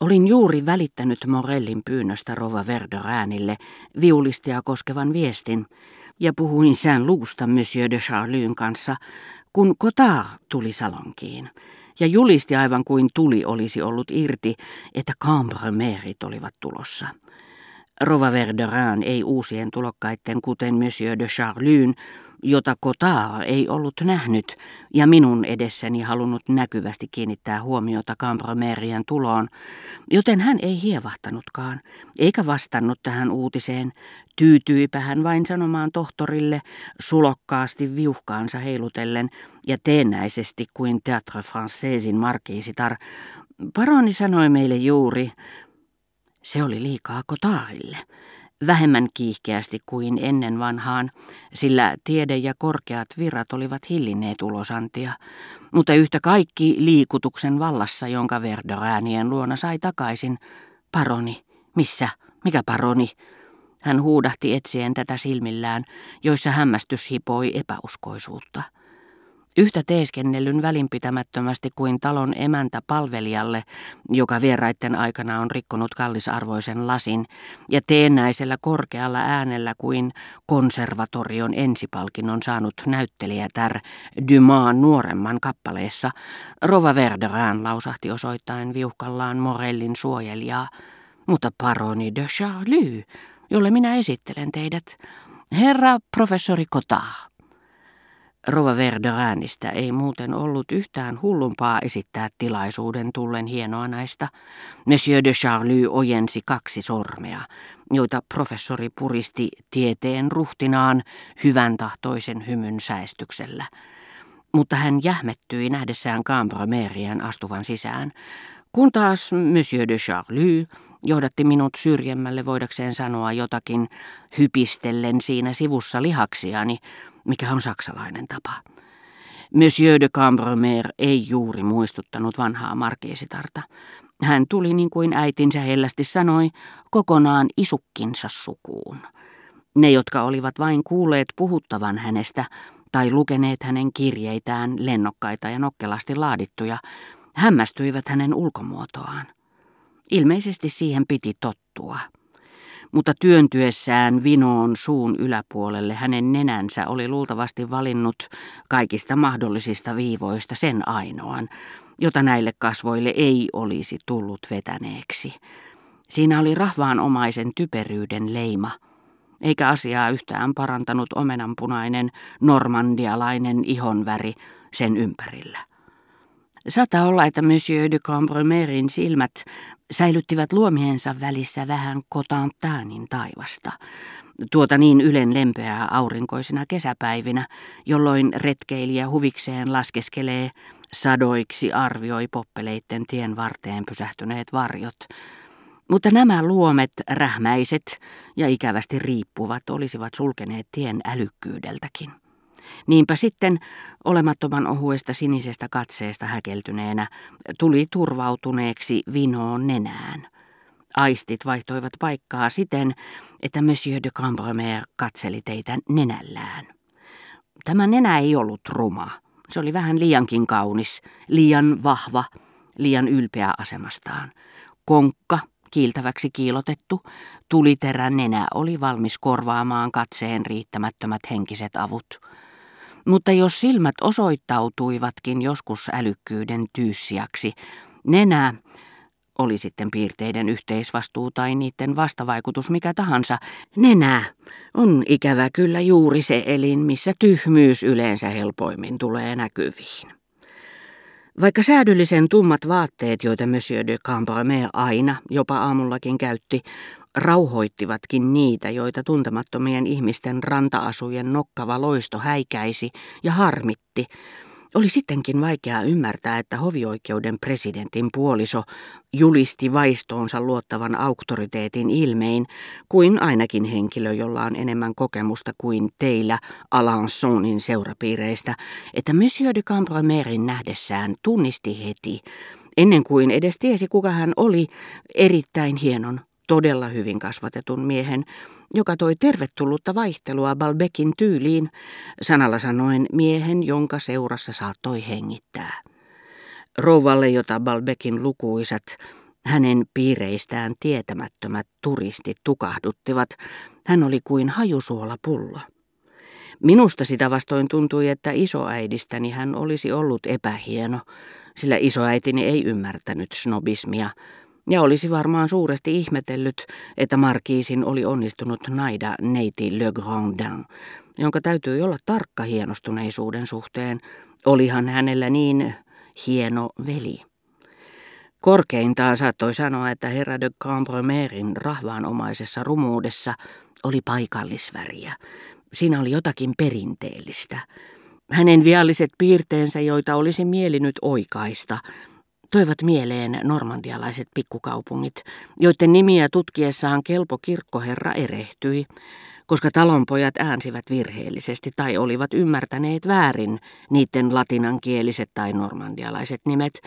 Olin juuri välittänyt Morellin pyynnöstä Rova Verderäänille viulistia koskevan viestin ja puhuin sään luusta Monsieur de Charlyn kanssa, kun Cotard tuli salonkiin ja julisti aivan kuin tuli olisi ollut irti, että Cambremerit olivat tulossa. Rova Verderin ei uusien tulokkaiden, kuten Monsieur de Charlyn, jota Cotard ei ollut nähnyt ja minun edessäni halunnut näkyvästi kiinnittää huomiota Cambromerien tuloon, joten hän ei hievahtanutkaan, eikä vastannut tähän uutiseen, tyytyipä hän vain sanomaan tohtorille sulokkaasti viuhkaansa heilutellen ja teennäisesti kuin Théâtre Françaisin markiisitar. Paroni sanoi meille juuri, se oli liikaa Kotaarille vähemmän kiihkeästi kuin ennen vanhaan, sillä tiede ja korkeat virrat olivat hillinneet ulosantia, mutta yhtä kaikki liikutuksen vallassa, jonka Verderäänien luona sai takaisin. Paroni, missä, mikä paroni? Hän huudahti etsien tätä silmillään, joissa hämmästys hipoi epäuskoisuutta. Yhtä teeskennellyn välinpitämättömästi kuin talon emäntä palvelijalle, joka vieraitten aikana on rikkonut kallisarvoisen lasin, ja teennäisellä korkealla äänellä kuin konservatorion ensipalkinnon saanut näyttelijätär Dumas nuoremman kappaleessa, Rova Verderään lausahti osoittain viuhkallaan Morellin suojelijaa, mutta paroni de Charlie, jolle minä esittelen teidät, herra professori Cotard. Rova Verderäänistä ei muuten ollut yhtään hullumpaa esittää tilaisuuden tullen hienoa näistä. Monsieur de Charlie ojensi kaksi sormea, joita professori puristi tieteen ruhtinaan hyvän tahtoisen hymyn säestyksellä. Mutta hän jähmettyi nähdessään Cambromerien astuvan sisään, kun taas Monsieur de Charlie johdatti minut syrjemmälle voidakseen sanoa jotakin hypistellen siinä sivussa lihaksiani, mikä on saksalainen tapa. Monsieur de Cambromer ei juuri muistuttanut vanhaa markeesitarta. Hän tuli niin kuin äitinsä hellästi sanoi, kokonaan isukkinsa sukuun. Ne, jotka olivat vain kuulleet puhuttavan hänestä tai lukeneet hänen kirjeitään, lennokkaita ja nokkelasti laadittuja, hämmästyivät hänen ulkomuotoaan. Ilmeisesti siihen piti tottua mutta työntyessään vinoon suun yläpuolelle hänen nenänsä oli luultavasti valinnut kaikista mahdollisista viivoista sen ainoan, jota näille kasvoille ei olisi tullut vetäneeksi. Siinä oli rahvaanomaisen typeryyden leima, eikä asiaa yhtään parantanut omenanpunainen normandialainen ihonväri sen ympärillä. Saattaa olla, että Monsieur de Cambremerin silmät säilyttivät luomiensa välissä vähän Cotantaanin taivasta, tuota niin ylen lempeää aurinkoisina kesäpäivinä, jolloin retkeilijä huvikseen laskeskelee, sadoiksi arvioi poppeleitten tien varteen pysähtyneet varjot. Mutta nämä luomet, rähmäiset ja ikävästi riippuvat, olisivat sulkeneet tien älykkyydeltäkin. Niinpä sitten olemattoman ohuesta sinisestä katseesta häkeltyneenä tuli turvautuneeksi vinoon nenään. Aistit vaihtoivat paikkaa siten, että Monsieur de Cambremer katseli teitä nenällään. Tämä nenä ei ollut ruma. Se oli vähän liiankin kaunis, liian vahva, liian ylpeä asemastaan. Konkka, kiiltäväksi kiilotettu, tuliterän nenä oli valmis korvaamaan katseen riittämättömät henkiset avut. Mutta jos silmät osoittautuivatkin joskus älykkyyden tyyssiaksi, nenä, oli sitten piirteiden yhteisvastuu tai niiden vastavaikutus mikä tahansa, nenä on ikävä kyllä juuri se elin, missä tyhmyys yleensä helpoimmin tulee näkyviin. Vaikka säädyllisen tummat vaatteet, joita Monsieur de Cambrame aina, jopa aamullakin käytti, rauhoittivatkin niitä, joita tuntemattomien ihmisten ranta-asujen nokkava loisto häikäisi ja harmitti. Oli sittenkin vaikeaa ymmärtää, että hovioikeuden presidentin puoliso julisti vaistoonsa luottavan auktoriteetin ilmein, kuin ainakin henkilö, jolla on enemmän kokemusta kuin teillä Alansonin seurapiireistä, että Monsieur de Cambromerin nähdessään tunnisti heti, ennen kuin edes tiesi kuka hän oli, erittäin hienon todella hyvin kasvatetun miehen, joka toi tervetullutta vaihtelua Balbekin tyyliin, sanalla sanoen miehen, jonka seurassa saattoi hengittää. Rouvalle, jota Balbekin lukuisat, Hänen piireistään tietämättömät turistit tukahduttivat. Hän oli kuin hajusuolapullo. Minusta sitä vastoin tuntui, että isoäidistäni hän olisi ollut epähieno, sillä isoäitini ei ymmärtänyt snobismia, ja olisi varmaan suuresti ihmetellyt, että Markiisin oli onnistunut naida neiti Le Grandin, jonka täytyy olla tarkka hienostuneisuuden suhteen. Olihan hänellä niin hieno veli. Korkeintaan saattoi sanoa, että herra de Cambremerin rahvaanomaisessa rumuudessa oli paikallisväriä. Siinä oli jotakin perinteellistä. Hänen vialliset piirteensä, joita olisi mielinyt oikaista, toivat mieleen normandialaiset pikkukaupungit, joiden nimiä tutkiessaan kelpo kirkkoherra erehtyi, koska talonpojat äänsivät virheellisesti tai olivat ymmärtäneet väärin niiden latinankieliset tai normandialaiset nimet,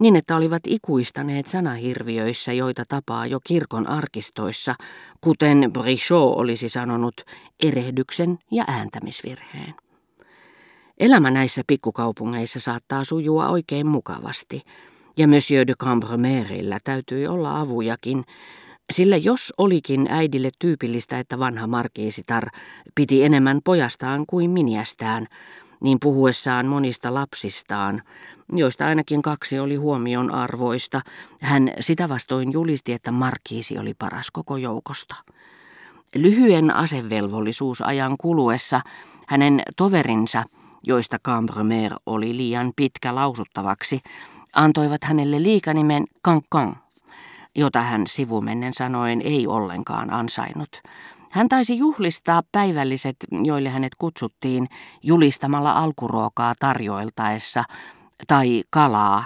niin että olivat ikuistaneet sanahirviöissä, joita tapaa jo kirkon arkistoissa, kuten Brichot olisi sanonut, erehdyksen ja ääntämisvirheen. Elämä näissä pikkukaupungeissa saattaa sujua oikein mukavasti, ja Monsieur de Cambremerillä täytyi olla avujakin, sillä jos olikin äidille tyypillistä, että vanha markiisitar piti enemmän pojastaan kuin miniästään, niin puhuessaan monista lapsistaan, joista ainakin kaksi oli huomion arvoista, hän sitä vastoin julisti, että markiisi oli paras koko joukosta. Lyhyen asevelvollisuusajan kuluessa hänen toverinsa, joista Cambremer oli liian pitkä lausuttavaksi, antoivat hänelle liikanimen Cancan, jota hän sivumennen sanoen ei ollenkaan ansainnut. Hän taisi juhlistaa päivälliset, joille hänet kutsuttiin, julistamalla alkuruokaa tarjoiltaessa tai kalaa,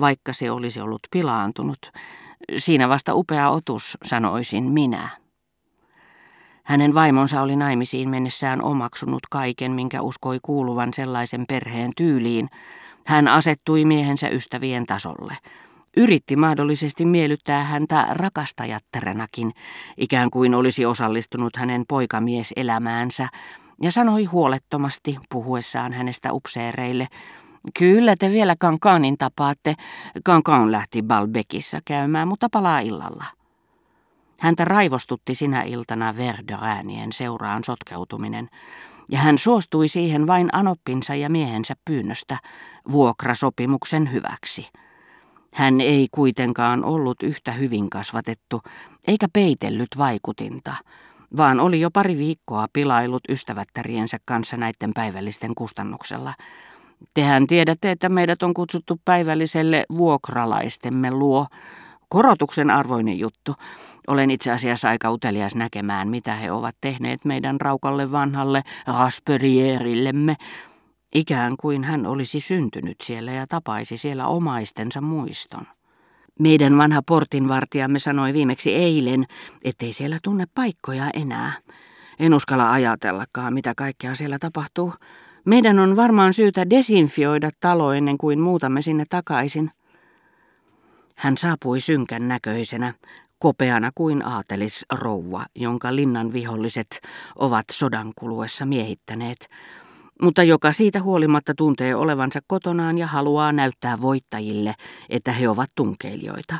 vaikka se olisi ollut pilaantunut. Siinä vasta upea otus, sanoisin minä. Hänen vaimonsa oli naimisiin mennessään omaksunut kaiken, minkä uskoi kuuluvan sellaisen perheen tyyliin. Hän asettui miehensä ystävien tasolle – Yritti mahdollisesti miellyttää häntä rakastajatterenakin, ikään kuin olisi osallistunut hänen poikamieselämäänsä, ja sanoi huolettomasti puhuessaan hänestä upseereille, Kyllä te vielä Kankaanin tapaatte. Kankaan lähti Balbekissa käymään, mutta palaa illalla. Häntä raivostutti sinä iltana Verderäänien seuraan sotkeutuminen, ja hän suostui siihen vain anoppinsa ja miehensä pyynnöstä vuokrasopimuksen hyväksi. Hän ei kuitenkaan ollut yhtä hyvin kasvatettu, eikä peitellyt vaikutinta, vaan oli jo pari viikkoa pilailut ystävättäriensä kanssa näiden päivällisten kustannuksella. Tehän tiedätte, että meidät on kutsuttu päivälliselle vuokralaistemme luo. Korotuksen arvoinen juttu. Olen itse asiassa aika utelias näkemään, mitä he ovat tehneet meidän raukalle vanhalle rasperierillemme. Ikään kuin hän olisi syntynyt siellä ja tapaisi siellä omaistensa muiston. Meidän vanha portinvartijamme sanoi viimeksi eilen, ettei siellä tunne paikkoja enää. En uskalla ajatellakaan, mitä kaikkea siellä tapahtuu. Meidän on varmaan syytä desinfioida talo ennen kuin muutamme sinne takaisin. Hän saapui synkän näköisenä, kopeana kuin aatelis rouva, jonka linnan viholliset ovat sodan kuluessa miehittäneet mutta joka siitä huolimatta tuntee olevansa kotonaan ja haluaa näyttää voittajille, että he ovat tunkeilijoita.